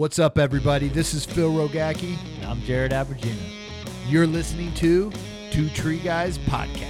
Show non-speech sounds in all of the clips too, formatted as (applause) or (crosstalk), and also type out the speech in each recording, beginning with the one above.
What's up, everybody? This is Phil Rogacki. And I'm Jared Abergina. You're listening to Two Tree Guys Podcast.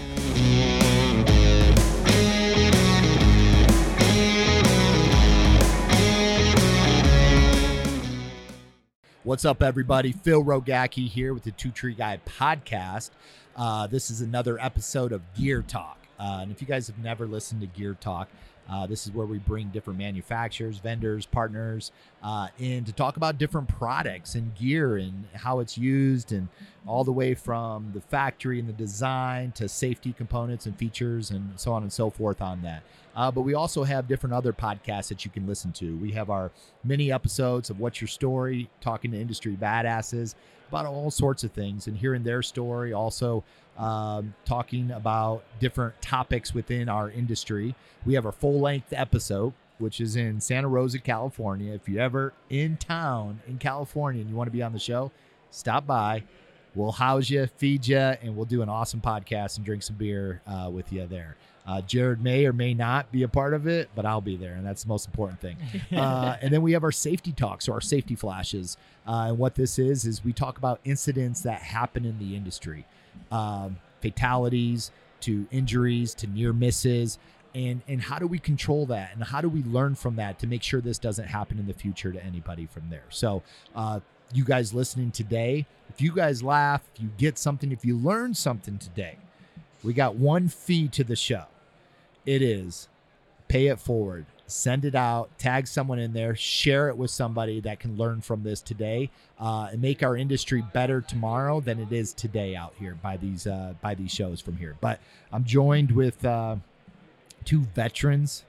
What's up, everybody? Phil Rogacki here with the Two Tree Guy Podcast. Uh, this is another episode of Gear Talk. Uh, and if you guys have never listened to Gear Talk, uh, this is where we bring different manufacturers, vendors, partners uh, in to talk about different products and gear and how it's used, and all the way from the factory and the design to safety components and features and so on and so forth on that. Uh, but we also have different other podcasts that you can listen to. We have our mini episodes of What's Your Story, talking to industry badasses about all sorts of things and hearing their story. Also, um, talking about different topics within our industry. We have our full length episode, which is in Santa Rosa, California. If you're ever in town in California and you want to be on the show, stop by. We'll house you, feed you, and we'll do an awesome podcast and drink some beer uh, with you there. Uh, Jared may or may not be a part of it, but I'll be there, and that's the most important thing. (laughs) Uh, and then we have our safety talks or our safety flashes. Uh, and what this is is we talk about incidents that happen in the industry, um, fatalities to injuries to near misses, and and how do we control that, and how do we learn from that to make sure this doesn't happen in the future to anybody from there. So. Uh, you guys listening today, if you guys laugh, if you get something, if you learn something today, we got one fee to the show. It is pay it forward, send it out, tag someone in there, share it with somebody that can learn from this today, uh, and make our industry better tomorrow than it is today out here by these uh, by these shows from here. But I'm joined with uh, two veterans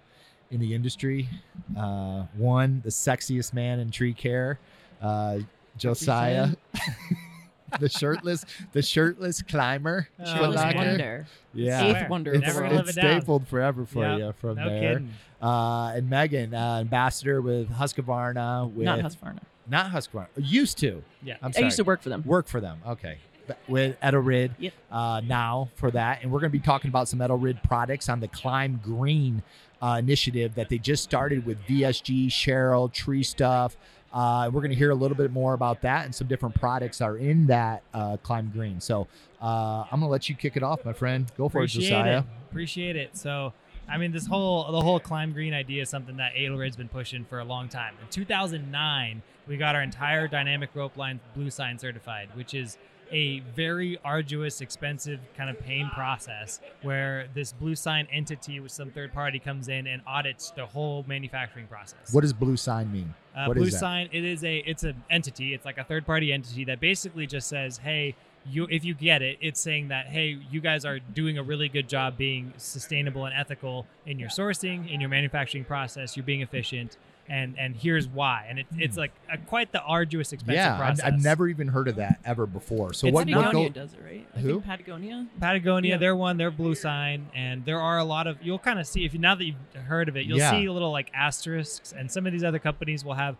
in the industry. Uh, one, the sexiest man in tree care, uh, Josiah. (laughs) the shirtless, the shirtless climber. Oh, Shirtless Shalaka. wonder. Yeah, Eighth wonder it's, the Never world. live it's it down. stapled forever for Yep, you from no there. kidding. Uh, and Megan, uh, ambassador with Husqvarna. With Not Husqvarna. not Husqvarna. Used to. Yeah. I'm I sorry. used to work for them. work for them. Okay. But With Edelrid Yep. uh, now for that. And we're going to be talking about some Edelrid products on the Climb Green uh, initiative that they just started with VSG, Sherrill, Tree Stuff. Uh, we're going to hear a little bit more about that and some different products are in that uh, Climb Green. So uh, I'm going to let you kick it off, my friend. Go for Appreciate it, Josiah. it. Appreciate it. So, I mean, this whole the whole climb green idea is something that Edelrid's been pushing for a long time. In 2009, we got our entire dynamic rope line Blue Sign certified, which is a very arduous, expensive kind of pain process where this Blue Sign entity with some third party comes in and audits the whole manufacturing process. What does blue sign mean? Uh, What Blue is that? Sign, it is a it's an entity. It's like a third party entity that basically just says, hey, you if you get it, it's saying that hey, you guys are doing a really good job being sustainable and ethical in your sourcing, in your manufacturing process. You're being efficient, and and here's why. And it, it's like a, quite the arduous, expensive Hmm. yeah, I've. I've never even heard of that ever before. So It's what, what Patagonia go, does it, right? I Who? think Patagonia. Patagonia, Yeah. they're one, they're blue sign, and there are a lot of you'll kind of see if you now that you've heard of it, you'll Yeah. see little like asterisks, and some of these other companies will have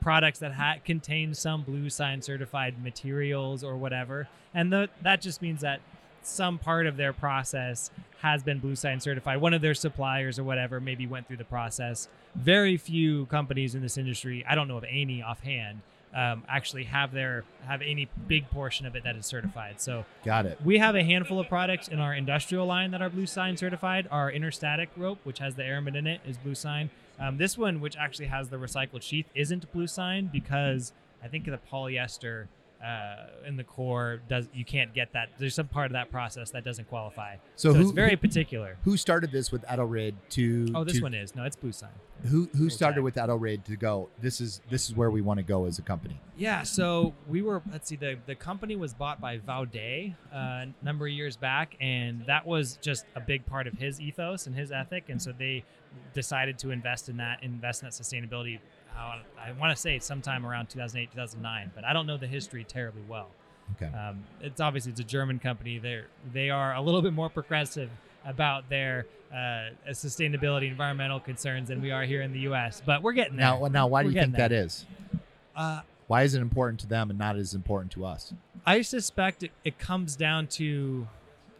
products that ha- contain some blue sign certified materials or whatever, and the, that just means that some part of their process has been blue sign certified. One of their suppliers or whatever maybe went through the process. Very few companies in this industry, I don't know of any offhand, um, actually have their have any big portion of it that is certified. So got it. we have a handful of products in our industrial line that are Blue Sign certified. Our interstatic rope, which has the airman in it, is Blue Sign. Um, this one, which actually has the recycled sheath, isn't Blue Sign because I think the polyester uh, in the core does you can't get that. There's some part of that process that doesn't qualify. So, So, who, it's very who, particular. who started this with Edelrid to? Oh, this to- one is no, it's Blue Sign. Who who started with Edelrid to go? This is this is where we want to go as a company. Yeah, so we were let's see the the company was bought by Vaude uh, a number of years back, and that was just a big part of his ethos and his ethic, and so they decided to invest in that, invest in that sustainability. I want to say sometime around 2008, 2009, but I don't know the history terribly well. Okay. Um, it's obviously it's a German company. They're they are a little bit more progressive about their uh, sustainability, environmental concerns than we are here in the U.S. But we're getting there. Now now why do We're you think getting that is? Uh, Why is it important to them and not as important to us? I suspect it, it comes down to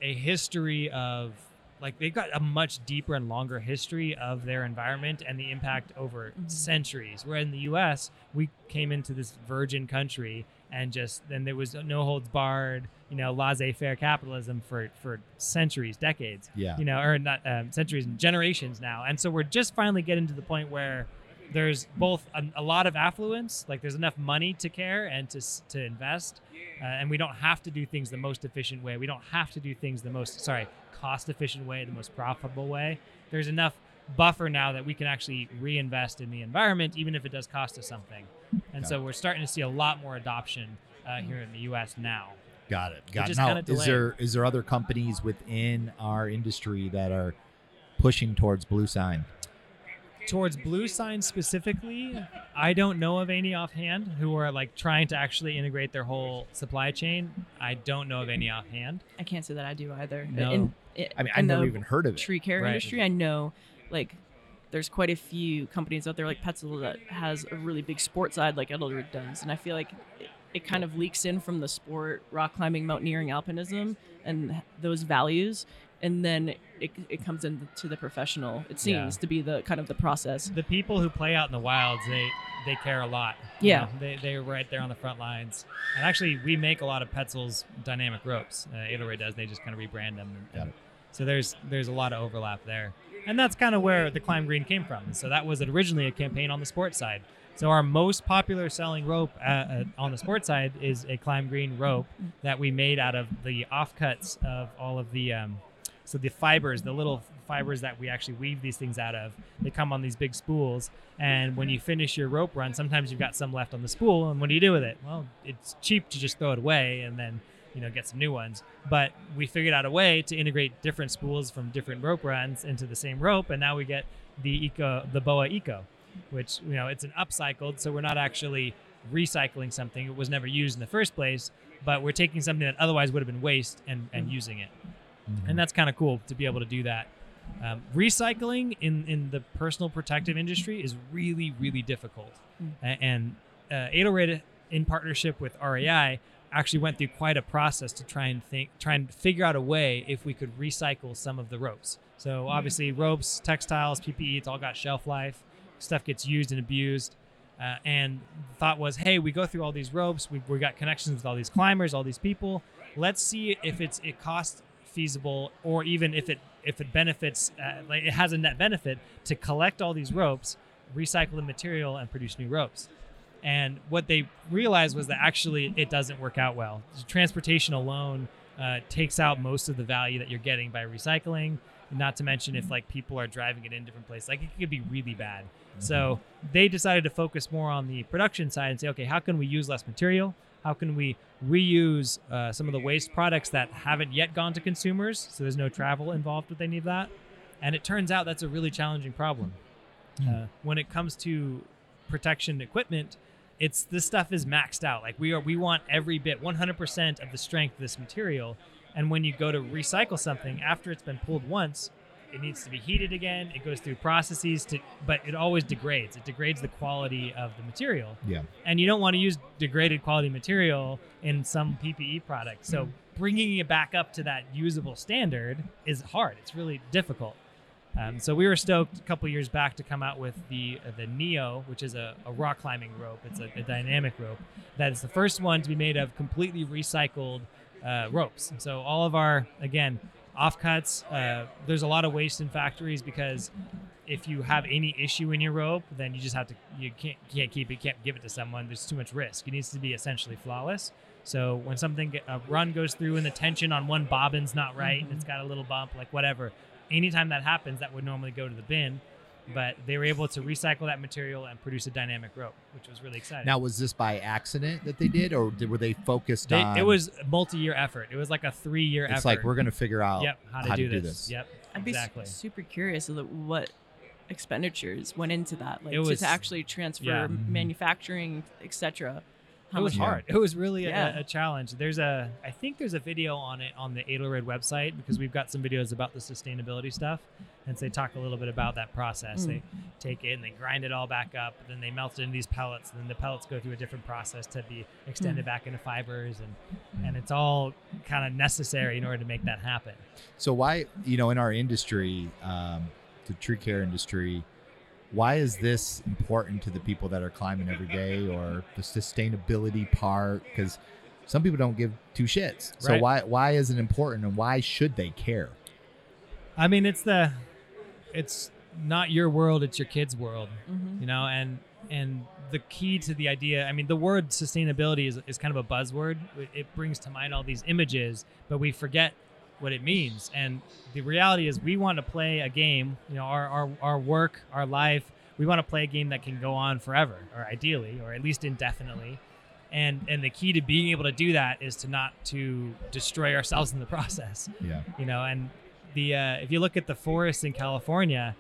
a history of like they've got a much deeper and longer history of their environment and the impact over Mhm. centuries. Where in the U.S. we came into this virgin country and just then there was no holds barred, you know, laissez-faire capitalism for for centuries, decades Yeah. you know, or not um, centuries and generations now. And so we're just finally getting to the point where there's both a, a lot of affluence, like there's enough money to care and to to invest, uh, and we don't have to do things the most efficient way. We don't have to do things the most sorry cost efficient way, the most profitable way. There's enough buffer now that we can actually reinvest in the environment, even if it does cost us something. And so we're starting to see a lot more adoption uh, here in the U.S. now. Got it. Got it. Now, is there is there other companies within our industry that are pushing towards blue sign? Towards blue sign specifically i don't know of any offhand who are like trying to actually integrate their whole supply chain i don't know of any offhand I can't say that I do either. No. In, in, I mean, I've never even heard of it. tree care Right. industry, I know like there's quite a few companies out there like Petzl that has a really big sport side like Edelrid does, and I feel like it, it kind of leaks in from the sport, rock climbing, mountaineering, alpinism, and those values, and then it, it comes into the professional. It seems Yeah. to be the kind of the process. the people who play out in the wilds they they care a lot you Yeah. know? they, they're right there on the front lines and actually we make a lot of petzl's dynamic ropes uh, Edelrid does they just kind of rebrand them and, Got it. so there's there's a lot of overlap there and that's kind of where the climb green came from so that was originally a campaign on the sports side so our most popular selling rope uh, uh, on the sports side is a climb green rope that we made out of the offcuts of all of the um, so the fibers the little fibers that we actually weave these things out of they come on these big spools. And when you finish your rope run sometimes you've got some left on the spool and what do you do with it? Well it's cheap to just throw it away and then you know get some new ones. But we figured out a way to integrate different spools from different rope runs into the same rope and now we get the eco the boa eco which you know it's an upcycled so we're not actually recycling something. It was never used in the first place but we're taking something that otherwise would have been waste and, and mm-hmm. using it Mm-hmm. and that's kind of cool to be able to do that. Um, recycling in in the personal protective industry is really really difficult, Mm. A- and uh, Edelrid in partnership with REI actually went through quite a process to try and think try and figure out a way if we could recycle some of the ropes. So obviously ropes, textiles, PPE, it's all got shelf life. Stuff gets used and abused. Uh, and the thought was, hey, we go through all these ropes. We we got connections with all these climbers, all these people. Let's see if it's it costs feasible or even if it if it benefits uh, like it has a net benefit to collect all these ropes recycle the material and produce new ropes. And what they realized was that actually it doesn't work out well. Transportation alone uh, takes out most of the value that you're getting by recycling not to mention if like people are driving it in different places. Like it could be really bad. So they decided to focus more on the production side and say okay how can we use less material how can we reuse uh, some of the waste products that haven't yet gone to consumers so there's no travel involved with any of that? And it turns out that's a really challenging problem. Uh, when it comes to protection equipment it's this stuff is maxed out. Like we are we want every bit 100% of the strength of this material. And when you go to recycle something after it's been pulled once it needs to be heated again it goes through processes to but it always degrades it degrades the quality of the material Yeah. and you don't want to use degraded quality material in some PPE product. So bringing it back up to that usable standard is hard. It's really difficult. Um, so we were stoked a couple years back to come out with the uh, the Neo, which is a, a rock climbing rope. It's a, a dynamic rope that is the first one to be made of completely recycled uh, ropes. So all of our again offcuts. Uh, there's a lot of waste in factories because if you have any issue in your rope, then you just have to you can't can't keep it, can't give it to someone. There's too much risk. It needs to be essentially flawless. So when something a run goes through and the tension on one bobbin's not right and it's got a little bump, like whatever, anytime that happens, that would normally go to the bin. But they were able to recycle that material and produce a dynamic rope, which was really exciting. Now, was this by accident that they did, or did, were they focused They- on? it was a multi-year effort. It was like a three-year effort. It's like we're going to figure out. yep how to, how do, to do this. this. Yep, I'd be s- super curious of what expenditures went into that, like It to- was- to, actually transfer yeah. Manufacturing, etc. how it was much hard. It was really Yeah. a, a challenge. There's a, I think there's a video on it on the Edelrid website because we've got some videos about the sustainability stuff, and so they talk a little bit about that process. Mm. They take it and they grind it all back up, then they melt it into these pellets, and then the pellets go through a different process to be extended Mm. back into fibers, and and it's all kind of necessary in order to make that happen. So why, you know, in our industry, um, the tree care industry, why is this important to the people that are climbing every day, or the sustainability part? Because some people don't give two shits. So Right. why why is it important, and why should they care? I mean, it's the, it's not your world; it's your kid's world. Mhm. you know and and the key to the idea i mean the word sustainability is, is kind of a buzzword It- it brings to mind all these images but we forget what it means. And the reality is we want to play a game you know our, our, our work our life we want to play a game that can go on forever or ideally or at least indefinitely. And and the key to being able to do that is to not to destroy ourselves in the (laughs) process. Yeah. you know and the uh, if you look at the forests in california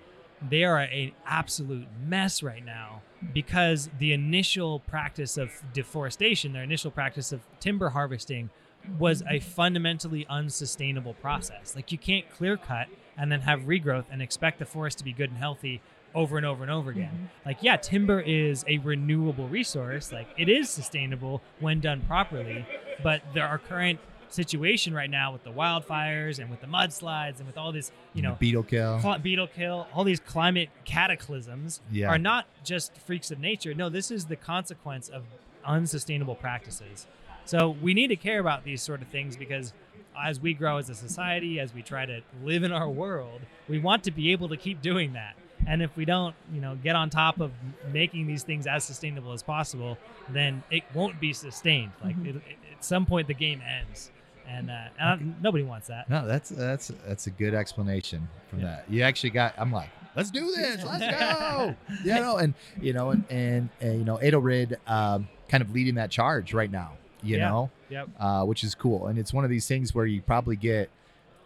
they are an absolute mess right now because the initial practice of deforestation their initial practice of timber harvesting was a fundamentally unsustainable process. Like you can't clear cut and then have regrowth and expect the forest to be good and healthy over and over and over again. Mm-hmm. Like yeah timber is a renewable resource. Like it is sustainable when done properly but there our current situation right now with the wildfires and with the mudslides and with all this you know beetle kill. cl- beetle kill all these climate cataclysms Yeah. are not just freaks of nature. No this is the consequence of unsustainable practices so we need to care about these sort of things because as we grow as a society as we try to live in our world we want to be able to keep doing that and if we don't you know get on top of making these things as sustainable as possible then it won't be sustained like Mhm. it, it- at some point the game ends and, uh, and I- nobody wants that No, that's that's that's a good explanation from Yeah. that. You actually got. I'm like, let's do this. Let's go. (laughs) you know, and you know, and and, and you know, Edelrid um, kind of leading that charge right now. You Yeah. know, yep uh, which is cool. And it's one of these things where you probably get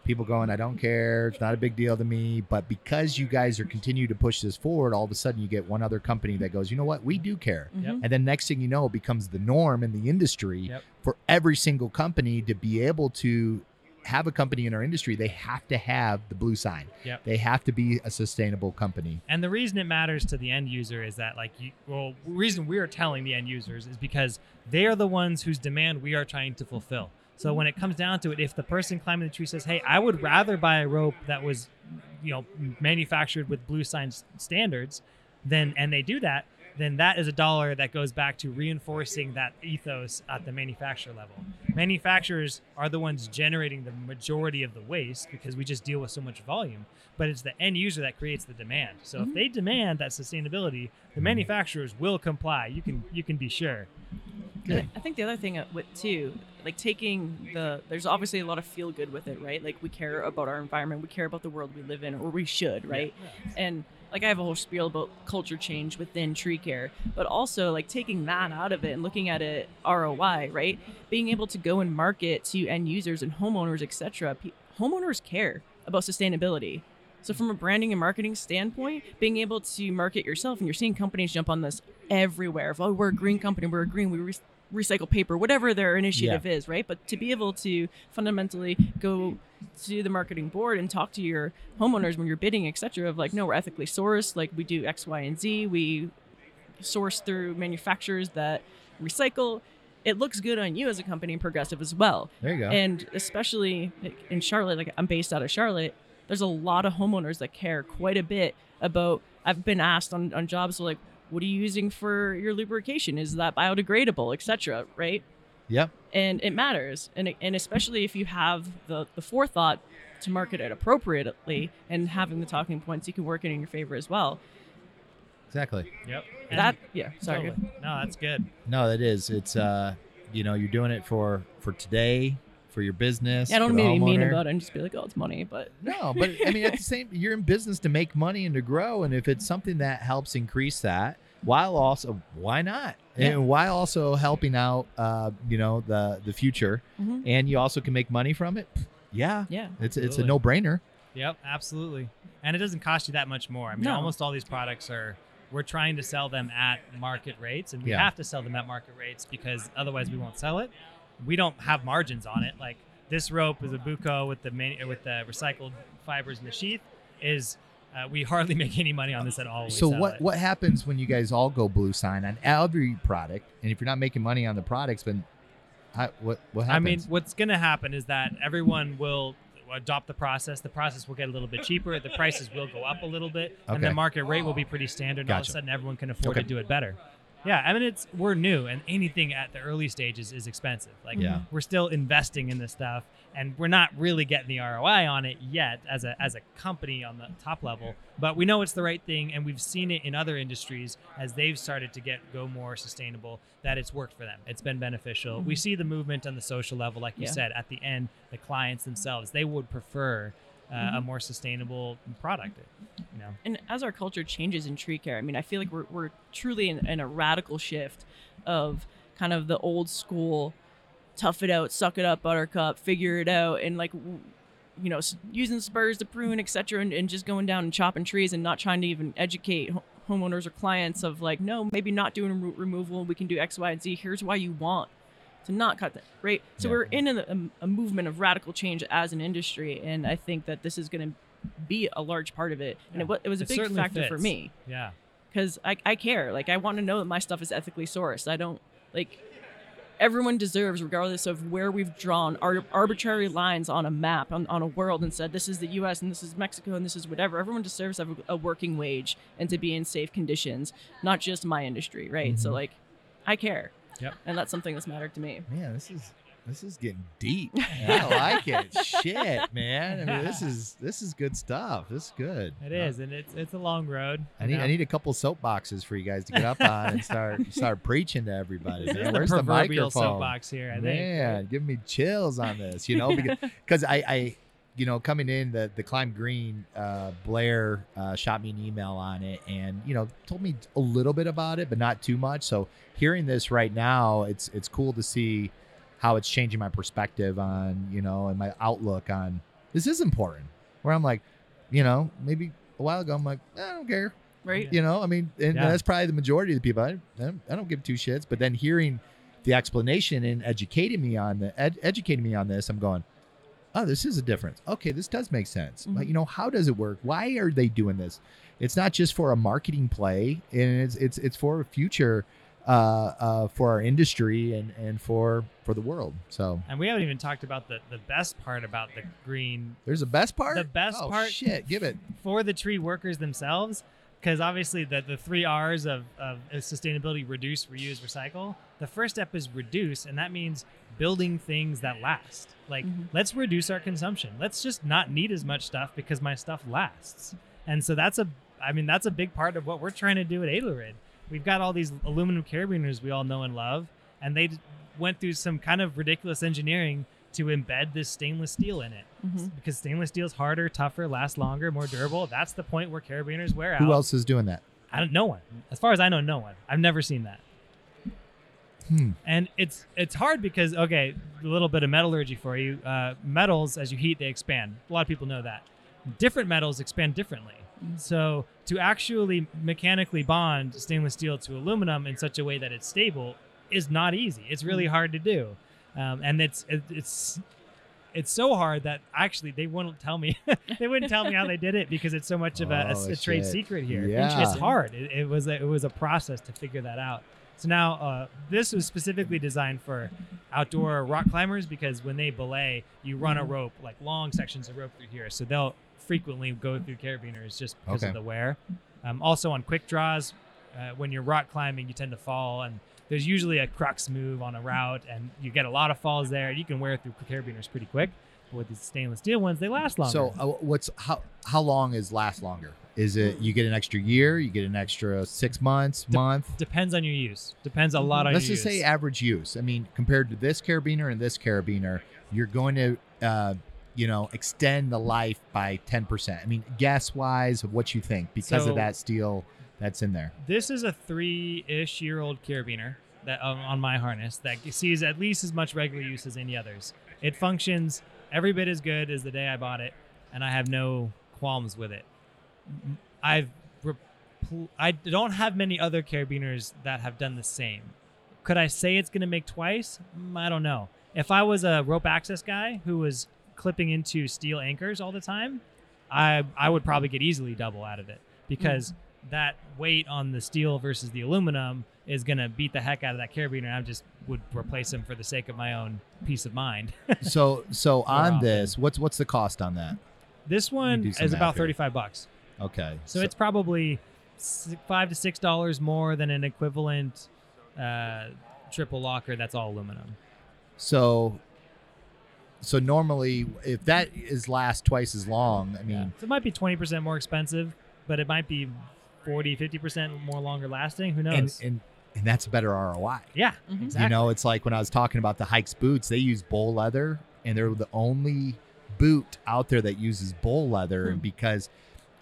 people going, I don't care. It's not a big deal to me. But because you guys are continue to push this forward, all of a sudden you get one other company that goes, you know what, we do care. Yep. Mhm. And then next thing you know, it becomes the norm in the industry Yep. for every single company to be able to have a company in our industry. They have to have the blue sign. Yep. They have to be a sustainable company. And the reason it matters to the end user is that, like, you, well, the reason we are telling the end users is because they are the ones whose demand we are trying to fulfill. So when it comes down to it, if the person climbing the tree says, "Hey, I would rather buy a rope that was, you know, manufactured with blue sign standards," then and they do that, then that is a dollar that goes back to reinforcing that ethos at the manufacturer level. Manufacturers are the ones generating the majority of the waste because we just deal with so much volume, but it's the end user that creates the demand. So if Mhm. they demand that sustainability, the manufacturers will comply. You can you can be sure. Good. I think the other thing uh, with too, like taking the, there's obviously a lot of feel good with it, right? Like we care about our environment, we care about the world we live in, or we should, right? And like I have a whole spiel about culture change within tree care, but also like taking that out of it and looking at it ROI, right? Being able to go and market to end users and homeowners, etc. Pe- homeowners care about sustainability. So from a branding and marketing standpoint, being able to market yourself, and you're seeing companies jump on this everywhere. Oh, we're a green company, we're a green, we re- recycle paper, whatever their initiative is, right? But to be able to fundamentally go to the marketing board and talk to your homeowners when you're bidding, etc. Of like, no, we're ethically sourced, like we do X, Y, and Z. We source through manufacturers that recycle. It looks good on you as a company and progressive as well. There you go. And especially in Charlotte, like I'm based out of Charlotte, there's a lot of homeowners that care quite a bit about. I've been asked on, on jobs so like, what are you using for your lubrication? Is that biodegradable, etc. Right? yep. And it matters, and and especially if you have the the forethought to market it appropriately and having the talking points, you can work it in your favor as well. Exactly. Yep. that yeah, sorry. Totally. No, that's good. No, that is. It's uh, you know, you're doing it for for today, for your business. Yeah, I don't mean to be mean about it and just be like, oh, it's money, but (laughs) No, but I mean, at the same, you're in business to make money and to grow, and if it's something that helps increase that, while also, why not? Yeah. And while also helping out, uh, you know, the the future, Mhm. and you also can make money from it. Yeah, yeah, it's it's a no brainer. Yep, absolutely. And it doesn't cost you that much more. I mean, No. almost all these products are we're trying to sell them at market rates, and we Yeah. have to sell them at market rates because otherwise we won't sell it. We don't have margins on it. Like this rope is a buco with the with the recycled fibers in the sheath. Is uh, we hardly (laughs) make any money on this at all. we So what it. what happens when you guys all go blue sign on every product? And if you're not making money on the products, then how, what what happens? I mean, what's going to happen is that everyone will adopt the process. The process will get a little bit cheaper. The prices will go up a little bit, and the market rate will be pretty standard. And all of a sudden, everyone can afford Okay. to do it better. Yeah, I mean, it's we're new, and anything at the early stages is expensive. Like, Yeah. we're still investing in this stuff, and we're not really getting the ROI on it yet as a as a company on the top level. But we know it's the right thing, and we've seen it in other industries as they've started to get go more sustainable. That it's worked for them. It's been beneficial. We mm-hmm. see the movement on the social level, like you Yeah. said. At the end, the clients themselves they would prefer uh, a more sustainable product. You know. and as our culture changes in tree care, I mean, I feel like we're, we're truly in, in a radical shift of kind of the old school, tough it out, suck it up, buttercup, figure it out, and like, w- you know, using spurs to prune, etc., and, and just going down and chopping trees and not trying to even educate homeowners or clients of like, no, maybe not doing root removal. We can do X, Y, and Z. Here's why you want to not cut that, right? So Yeah. we're in a, a, movement of radical change as an industry, and I think that this is going to be a large part of it. And Yeah. it, it was a It big factor for me Yeah. because I, I care. Like I want to know that my stuff is ethically sourced. I don't like everyone deserves, regardless of where we've drawn ar- arbitrary lines on a map on, on a world and said this is the U.S. and this is Mexico and this is whatever. Everyone deserves a, a working wage and to be in safe conditions, not just my industry, right? So Mhm. like, I care. Yep. And that's something that's mattered to me. man, this is this is getting deep. (laughs) I like it. Shit, man. I mean, this is this is good stuff. This is good. It is, and it's it's a long road. I need know? I need a couple soapboxes for you guys to get up on and start (laughs) start preaching to everybody. Man, the where's the proverbial microphone? soapbox here. I think. Man, give me chills on this, you know, because because I, I, you know, coming in the the climb green, uh, Blair uh, shot me an email on it, and you know, told me a little bit about it, but not too much. So hearing this right now, it's it's cool to see how it's changing my perspective on you know and my outlook on this is important. Where I'm like, you know, maybe a while ago I'm like, "Eh, I don't care, Right? you know, I mean, and Yeah. that's probably the majority of the people. I, I don't- I don't give two shits. But then hearing the explanation and educating me on the ed, educating me on this, I'm going, oh, this is a difference. Okay, this does make sense. Like, Mhm. you know, how does it work? Why are they doing this? It's not just for a marketing play, and it's it's it's for a future, uh, uh, for our industry and and for for the world. So And we haven't even talked about the, the best part about the green there's a best part. The best oh, part- Shit, give it. for the tree workers themselves, because obviously the, the three R's of, of sustainability reduce, reuse, recycle. The first step is reduce, and that means building things that last. Like, Mhm. let's reduce our consumption. Let's just not need as much stuff because my stuff lasts. And so that's a, I mean, that's a big part of what we're trying to do at Edelrid. We've got all these aluminum carabiners we all know and love, and they went through some kind of ridiculous engineering to embed this stainless steel in it Mhm. because stainless steel is harder, tougher, lasts longer, more durable. That's the point where carabiners wear out. Who else is doing that? I don't. No one. As far as I know, no one. I've never seen that. Hmm. And it's it's hard because okay, a little bit of metallurgy for you. Uh, metals, as you heat, they expand. A lot of people know that. Different metals expand differently. So to actually mechanically bond stainless steel to aluminum in such a way that it's stable is not easy. It's really hard to do, um, and it's it's it's so hard that actually they wouldn't tell me. (laughs) they wouldn't tell me how they did it because it's so much of a, a- Oh, a trade secret here. Yeah. It's hard. It, it was a, it was a process to figure that out. So now uh, this was specifically designed for outdoor rock climbers because when they belay, you run a rope like long sections of rope through here, so they'll frequently go through carabiners just because Okay. of the wear. Um, also on quick draws, uh, when you're rock climbing, you tend to fall, and there's usually a crux move on a route, and you get a lot of falls there. You can wear through carabiners pretty quick. With these stainless steel ones, they last longer. So uh, what's how how long is last longer? Is it you get an extra year? You get an extra six months, month? depends on your use. Depends a lot on Let's your just use. say average use. I mean, compared to this carabiner and this carabiner, you're going to, uh, you know, extend the life by ten percent. I mean, guess wise of what you think because So- of that steel that's in there. This is a three-ish year old carabiner that um, on my harness that sees at least as much regular use as any others. It functions every bit as good as the day I bought it, and I have no qualms with it. I've I don't have many other carabiners that have done the same. Could I say it's going to make twice? Mm, I don't know. If I was a rope access guy who was clipping into steel anchors all the time, I I would probably get easily double out of it because that weight on the steel versus the aluminum is going to beat the heck out of that carabiner. I just would replace them for the sake of my own peace of mind. (laughs) So so on often. this, what's what's the cost on that? this one is about here. 35 bucks. Okay. So, it's probably five to six dollars more than an equivalent uh, triple locker that's all aluminum. so so normally if that is last twice as long, I mean, So it might be 20% more expensive, but it might be 40, 50% more longer lasting. Who knows? and, and and that's a better ROI. yeah, Mhm. exactly. You know, it's like when I was talking about the Haix boots, they use bull leather and they're the only boot out there that uses bull leather Hmm. and because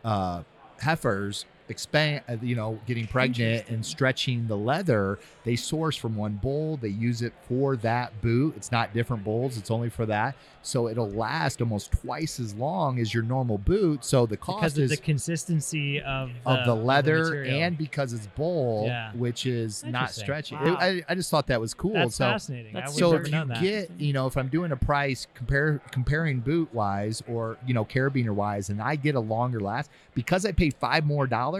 uh heifers expand uh, you know getting pregnant and stretching the leather they source from one bull they use it for that boot it's not different bulls it's only for that so it'll last almost twice as long as your normal boot so the cost because of is the consistency of the, of the leather material. and because it's bull Yeah. which is not stretchy Wow. I, I just thought that was cool That's so fascinating. That's so if you that. get, you know, if I'm doing a price compare comparing boot wise or you know carabiner wise, and I get a longer last because I pay five more dollars,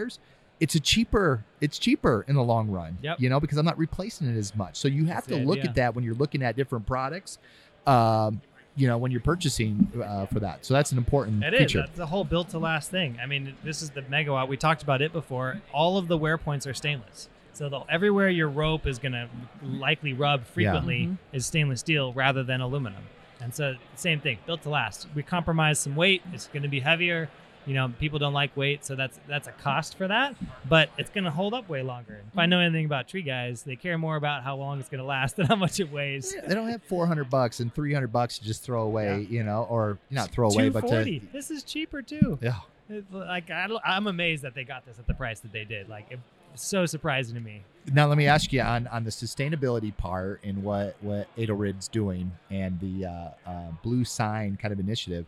it's a cheaper. It's cheaper in the long run. Yep. You know, because I'm not replacing it as much. So you have That's to look idea. at that when you're looking at different products. Um, you know, when you're purchasing uh, for that. So that's an important It is. feature. That's the whole built to last thing. I mean, this is the megawatt. We talked about it before. All of the wear points are stainless. So the, everywhere your rope is going to likely rub frequently Mhm. is stainless steel rather than aluminum. And so same thing, built to last. We compromise some weight. It's going to be heavier. You know, people don't like weight, so that's that's a cost for that. But it's going to hold up way longer. If I know anything about tree guys, they care more about how long it's going to last (laughs) than how much it weighs. they don't have 400 bucks and 300 bucks to just throw away, you know, or not throw away, but to 240. This is cheaper too. yeah. It's like I, I'm amazed that they got this at the price that they did. Like it's so surprising to me. Now let me ask you on, on the sustainability part and what what Edelrid's doing and the uh, uh, blue sign kind of initiative.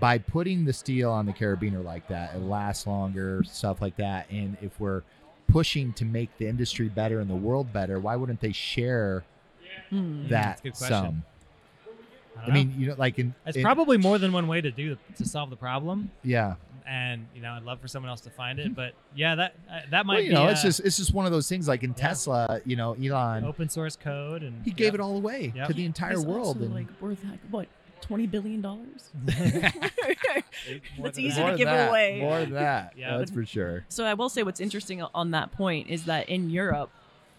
By putting the steel on the carabiner like that, it lasts longer, stuff like that. And if we're pushing to make the industry better and the world better, why wouldn't they share Hmm. that that's a good question. some? I, I mean, you know, like in, it's in- probably more than one way to do to solve the problem. yeah. And you know, I'd love for someone else to find it, but yeah, that uh, that might Well, you be know, uh, it's just it's just one of those things. Like in Yeah. Tesla, you know, Elon, open source code, and he gave yep. it all away Yep. to the entire It's world. also, and like worth like what twenty billion dollars. More (laughs) (laughs) That's easy that. to give that, away. More than that. Yeah. that's for sure. So I will say what's interesting on that point is that in Europe,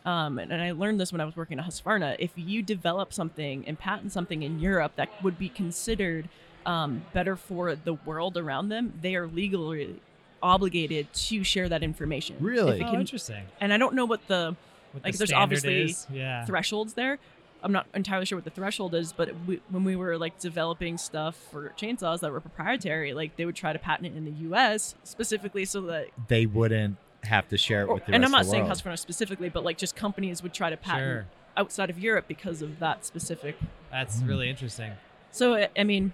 um, and, and I learned this when I was working at Husqvarna, if you develop something and patent something in Europe that would be considered um, better for the world around them, they are legally obligated to share that information. Really? If it Oh, interesting. and I don't know what the What Like, the there's obviously yeah. thresholds there. I'm not entirely sure what the threshold is, but we, when we were like developing stuff for chainsaws that were proprietary, like they would try to patent it in the U.S. specifically so that They wouldn't have to share it or- with the and I'm not saying world. Husqvarna specifically, but like just companies would try to patent Sure. outside of Europe because of that specific. That's Mm. really interesting. So I- I mean,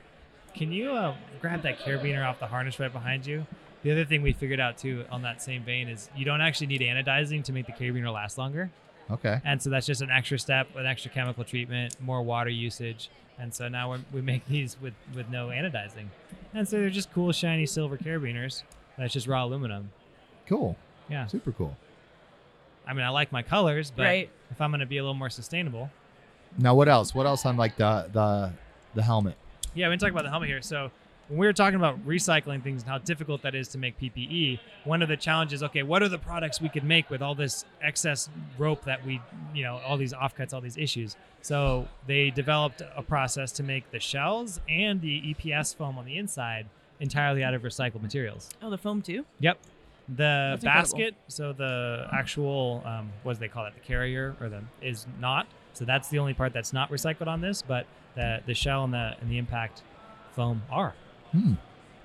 Can you uh, grab that carabiner off the harness right behind you? The other thing we figured out too on that same vein is you don't actually need anodizing to make the carabiner last longer. Okay. And so that's just an extra step, an extra chemical treatment, more water usage. And so now we're, we make these with, with no anodizing. And so they're just cool, shiny silver carabiners. That's just raw aluminum. Cool. Yeah. Super cool. I mean, I like my colors, but Right. if I'm going to be a little more sustainable. Now what else? What else on like the the the helmet? Yeah, we're going talk about the helmet here. So when we were talking about recycling things and how difficult that is to make PPE, one of the challenges, okay, what are the products we could make with all this excess rope that we, you know, all these offcuts, all these issues? So they developed a process to make the shells and the EPS foam on the inside entirely out of recycled materials. oh, the foam too. Yep. The That's incredible. basket, so the actual, um, what do they call it, the carrier or the is not. So that's the only part that's not recycled on this, but the the shell and the and the impact foam are. Hmm.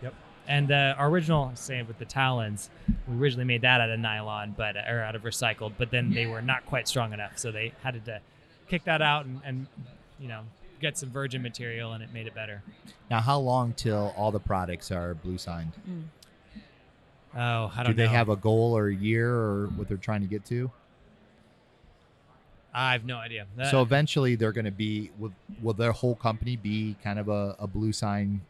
Yep. And uh, our original, say with the talons, we originally made that out of nylon, but or out of recycled, but then they were not quite strong enough, so they had to kick that out and, and you know get some virgin material, and it made it better. Now how long till all the products are blue signed? Mm. Oh, I don't. don't they know. have a goal or a year or what they're trying to get to? I have no idea. That- so eventually they're going to be will, will their whole company be kind of a, a blue sign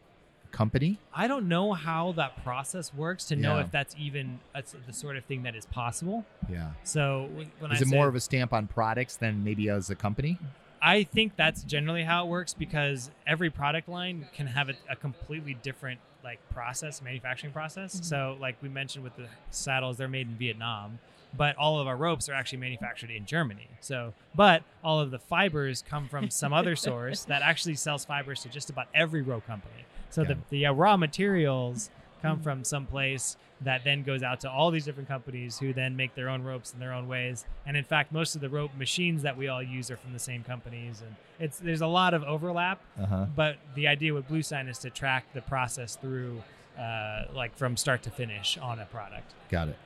company? I don't know how that process works to know Yeah. if that's even a, the sort of thing that is possible. Yeah. So when when Is I it say, more of a stamp on products than maybe as a company? I think that's generally how it works because every product line can have a, a completely different like process, manufacturing process. Mhm. So like we mentioned with the saddles, they're made in Vietnam, but all of our ropes are actually manufactured in Germany. So, but all of the fibers come from some other (laughs) source that actually sells fibers to just about every rope company. So Got the, the uh, raw materials come from some place that then goes out to all these different companies who then make their own ropes in their own ways. And in fact, most of the rope machines that we all use are from the same companies. And it's there's a lot of overlap. Uh huh. But the idea with Blue Sign is to track the process through, uh, like from start to finish on a product. Got it.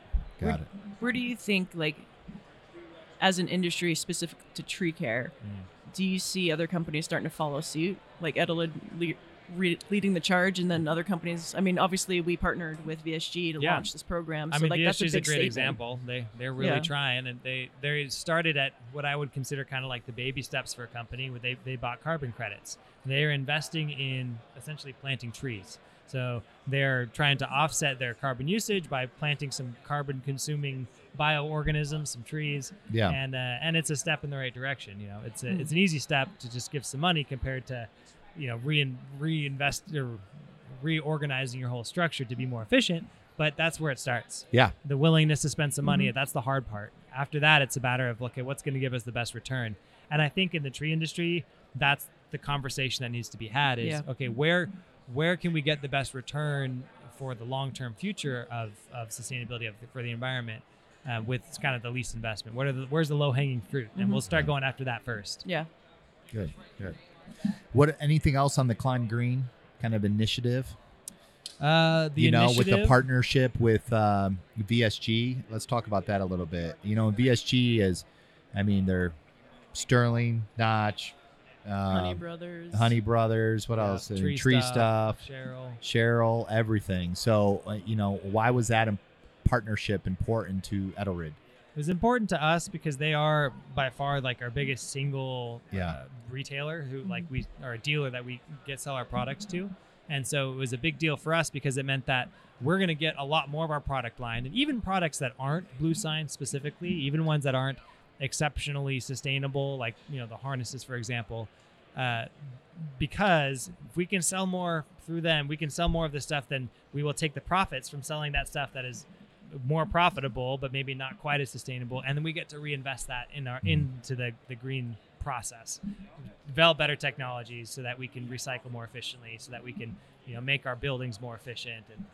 Got it. Where do you think, like, as an industry specific to tree care, Mm. do you see other companies starting to follow suit, like Edelrid le- re- leading the charge, and then other companies? I mean, obviously, we partnered with VSG to Yeah. launch this program, I so mean, like that's VSG a is a great statement. example. They they're really Yeah. trying, and they they started at what I would consider kind of like the baby steps for a company. Where they they bought carbon credits. They are investing in essentially planting trees. So they're trying to offset their carbon usage by planting some carbon consuming bioorganisms, some trees, Yeah. and uh, and it's a step in the right direction. You know, it's a, Mm. it's an easy step to just give some money compared to, you know, rein, reinvest or reorganizing your whole structure to be more efficient. But that's where it starts. Yeah. The willingness to spend some money, Mhm. that's the hard part. After that, it's a matter of okay, what's going to give us the best return? And I think in the tree industry, that's the conversation that needs to be had. Is Yeah. okay, where where can we get the best return for the long term future of, of sustainability of for the environment? Uh, with kind of the least investment. What are the, where's the low hanging fruit? And Mhm. we'll start going after that first. Yeah. Good. Good. What? Anything else on the Climb Green kind of initiative? Uh, the you know, with the partnership with um, VSG. Let's talk about that a little bit. You know, VSG is, I mean, they're Sterling, Notch, um, Honey Brothers. Honey Brothers. What Yeah, else? Tree Tree Stuff. stuff. Sherrill. Sherrill, everything. So, uh, you know, why was that im- partnership important to Edelrid? It was important to us because they are by far like our biggest single Yeah. uh, retailer who like we are a dealer that we get sell our products to. And so it was a big deal for us because it meant that we're going to get a lot more of our product line and even products that aren't blue sign specifically, even ones that aren't exceptionally sustainable, like, you know, the harnesses, for example, uh, because if we can sell more through them, we can sell more of the stuff, then we will take the profits from selling that stuff that is more profitable, but maybe not quite as sustainable, and then we get to reinvest that in our hmm. into the the green process, develop better technologies so that we can recycle more efficiently, so that we can you know make our buildings more efficient, and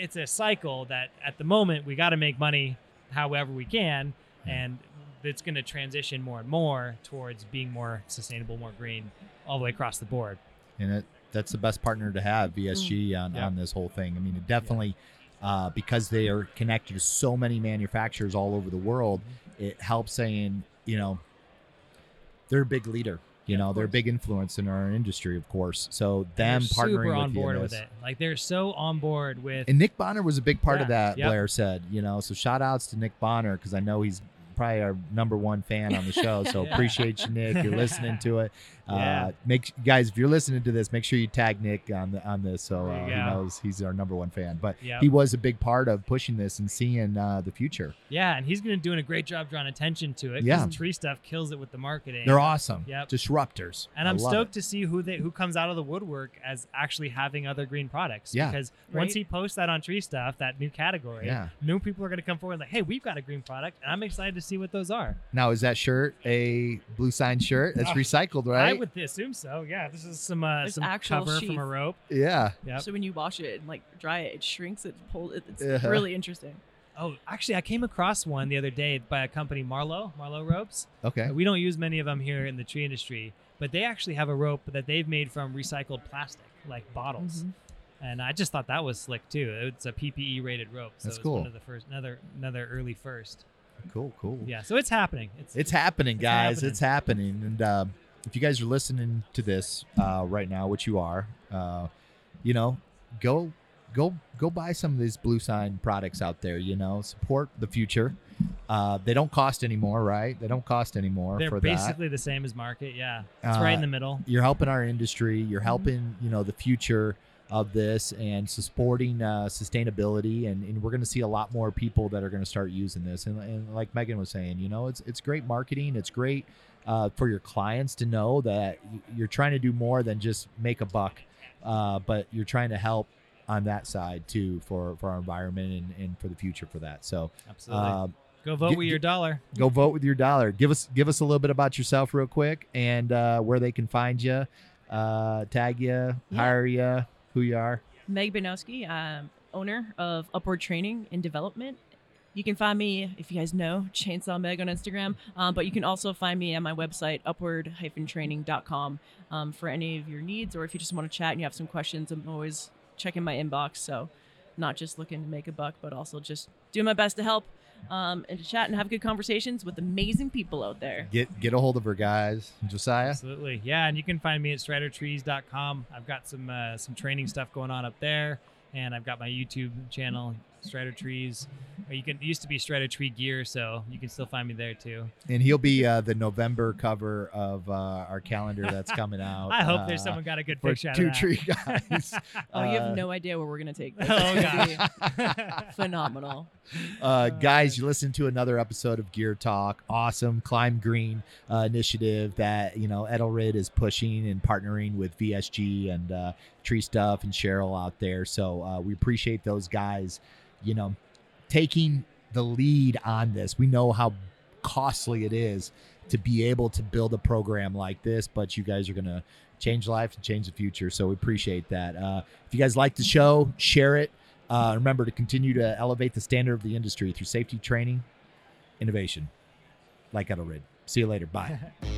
it's a cycle that at the moment we got to make money however we can, hmm. and it's going to transition more and more towards being more sustainable, more green, all the way across the board. and it, that's the best partner to have VSG hmm. on, Yeah. on this whole thing. I mean, it definitely uh, because they are connected to so many manufacturers all over the world, it helps saying you know they're a big leader. You Yeah, know, they're a big influence in our industry, of course. So them They're partnering super on with board with it. Like they're so on board with. And Nick Bonner was a big part of that. yep. Blair said, you know, so shout outs to Nick Bonner because I know he's probably our number one fan on the show. So (laughs) Yeah. appreciate you, Nick. You're listening to it. Yeah. Uh, make guys, if you're listening to this, make sure you tag Nick on the on this so uh, you he knows he's our number one fan. But Yep. he was a big part of pushing this and seeing uh, the future. Yeah, and he's going to doing a great job drawing attention to it. Yeah. Tree Stuff kills it with the marketing. They're awesome. Yep. Disruptors. And I I'm stoked it. to see who they who comes out of the woodwork as actually having other green products. Yeah. Because Right. once he posts that on Tree Stuff, that new category, Yeah. new people are going to come forward and like, hey, we've got a green product, and I'm excited to see what those are. Now is that shirt a blue sign shirt? That's (laughs) recycled, I right? Would assume so. Yeah, this is some uh, There's some actual cover sheath. from a rope. yeah. Yep. So when you wash it and like dry it, it shrinks. It pulls. It, it's Uh-huh. really interesting. Oh, actually, I came across one the other day by a company, Marlow, Marlow Ropes. Okay. We don't use many of them here in the tree industry, but they actually have a rope that they've made from recycled plastic, like bottles. Mhm. And I just thought that was slick too. It's a PPE rated rope, so That's it's cool. one of the first, another another early first. Cool. Cool. Yeah, so it's happening. It's, It's happening, It's guys. happening. It's happening. And uh, if you guys are listening to this uh, right now, which you are, uh, you know, go go go buy some of these blue sign products out there. You know, support the future. Uh, they don't cost anymore, right? They don't cost anymore They're for that. basically the same as market. Yeah, it's right in Uh, the middle. You're helping our industry. You're Mm-hmm. helping, you know, the future of this and supporting uh, sustainability. And, and we're going to see a lot more people that are going to start using this. And, and like Megan was saying, you know, it's it's great marketing. It's great uh, for your clients to know that you're trying to do more than just make a buck, uh, but you're trying to help on that side too for for our environment and, and for the future for that. So Absolutely. uh, Go vote get- with your dollar. go vote with your dollar. Give us give us a little bit about yourself real quick and uh, where they can find you, uh, tag you, hire you, who you are. Meg Bujnowski, I'm owner of Upward Training and Development. You can find me, if you guys know, Chainsaw Meg on Instagram. Um, but you can also find me at my website, upward-training.com, um, for any of your needs, or if you just want to chat and you have some questions. I'm always checking my inbox, so not just looking to make a buck, but also just doing my best to help um, and to chat and have good conversations with amazing people out there. Get get a hold of her, guys. Josiah. Absolutely. Yeah, and you can find me at stridertrees.com. I've got some uh, some training stuff going on up there, and I've got my YouTube channel, Strider Trees. Or you can it used to be Strider Tree Gear, so you can still find me there too. And he'll be uh, the November cover of uh, our calendar that's coming (laughs) out. I hope there's uh, someone got a good for picture out two of that. tree guys. (laughs) Oh, you Uh, have no idea where we're going to take this. (laughs) Oh It's gonna be gosh. phenomenal. Uh, guys, you listen to another episode of Gear Talk. Awesome Climb Green uh, initiative that you know Edelrid is pushing and partnering with VSG and uh, Tree Stuff and Sherrill out there. So uh, we appreciate those guys. You know, taking the lead on this. We know how costly it is to be able to build a program like this, but you guys are gonna change lives and change the future. So we appreciate that. Uh, if you guys like the show, share it. Uh, remember to continue to elevate the standard of the industry through safety training, innovation, like Edelrid. See you later. Bye. (laughs)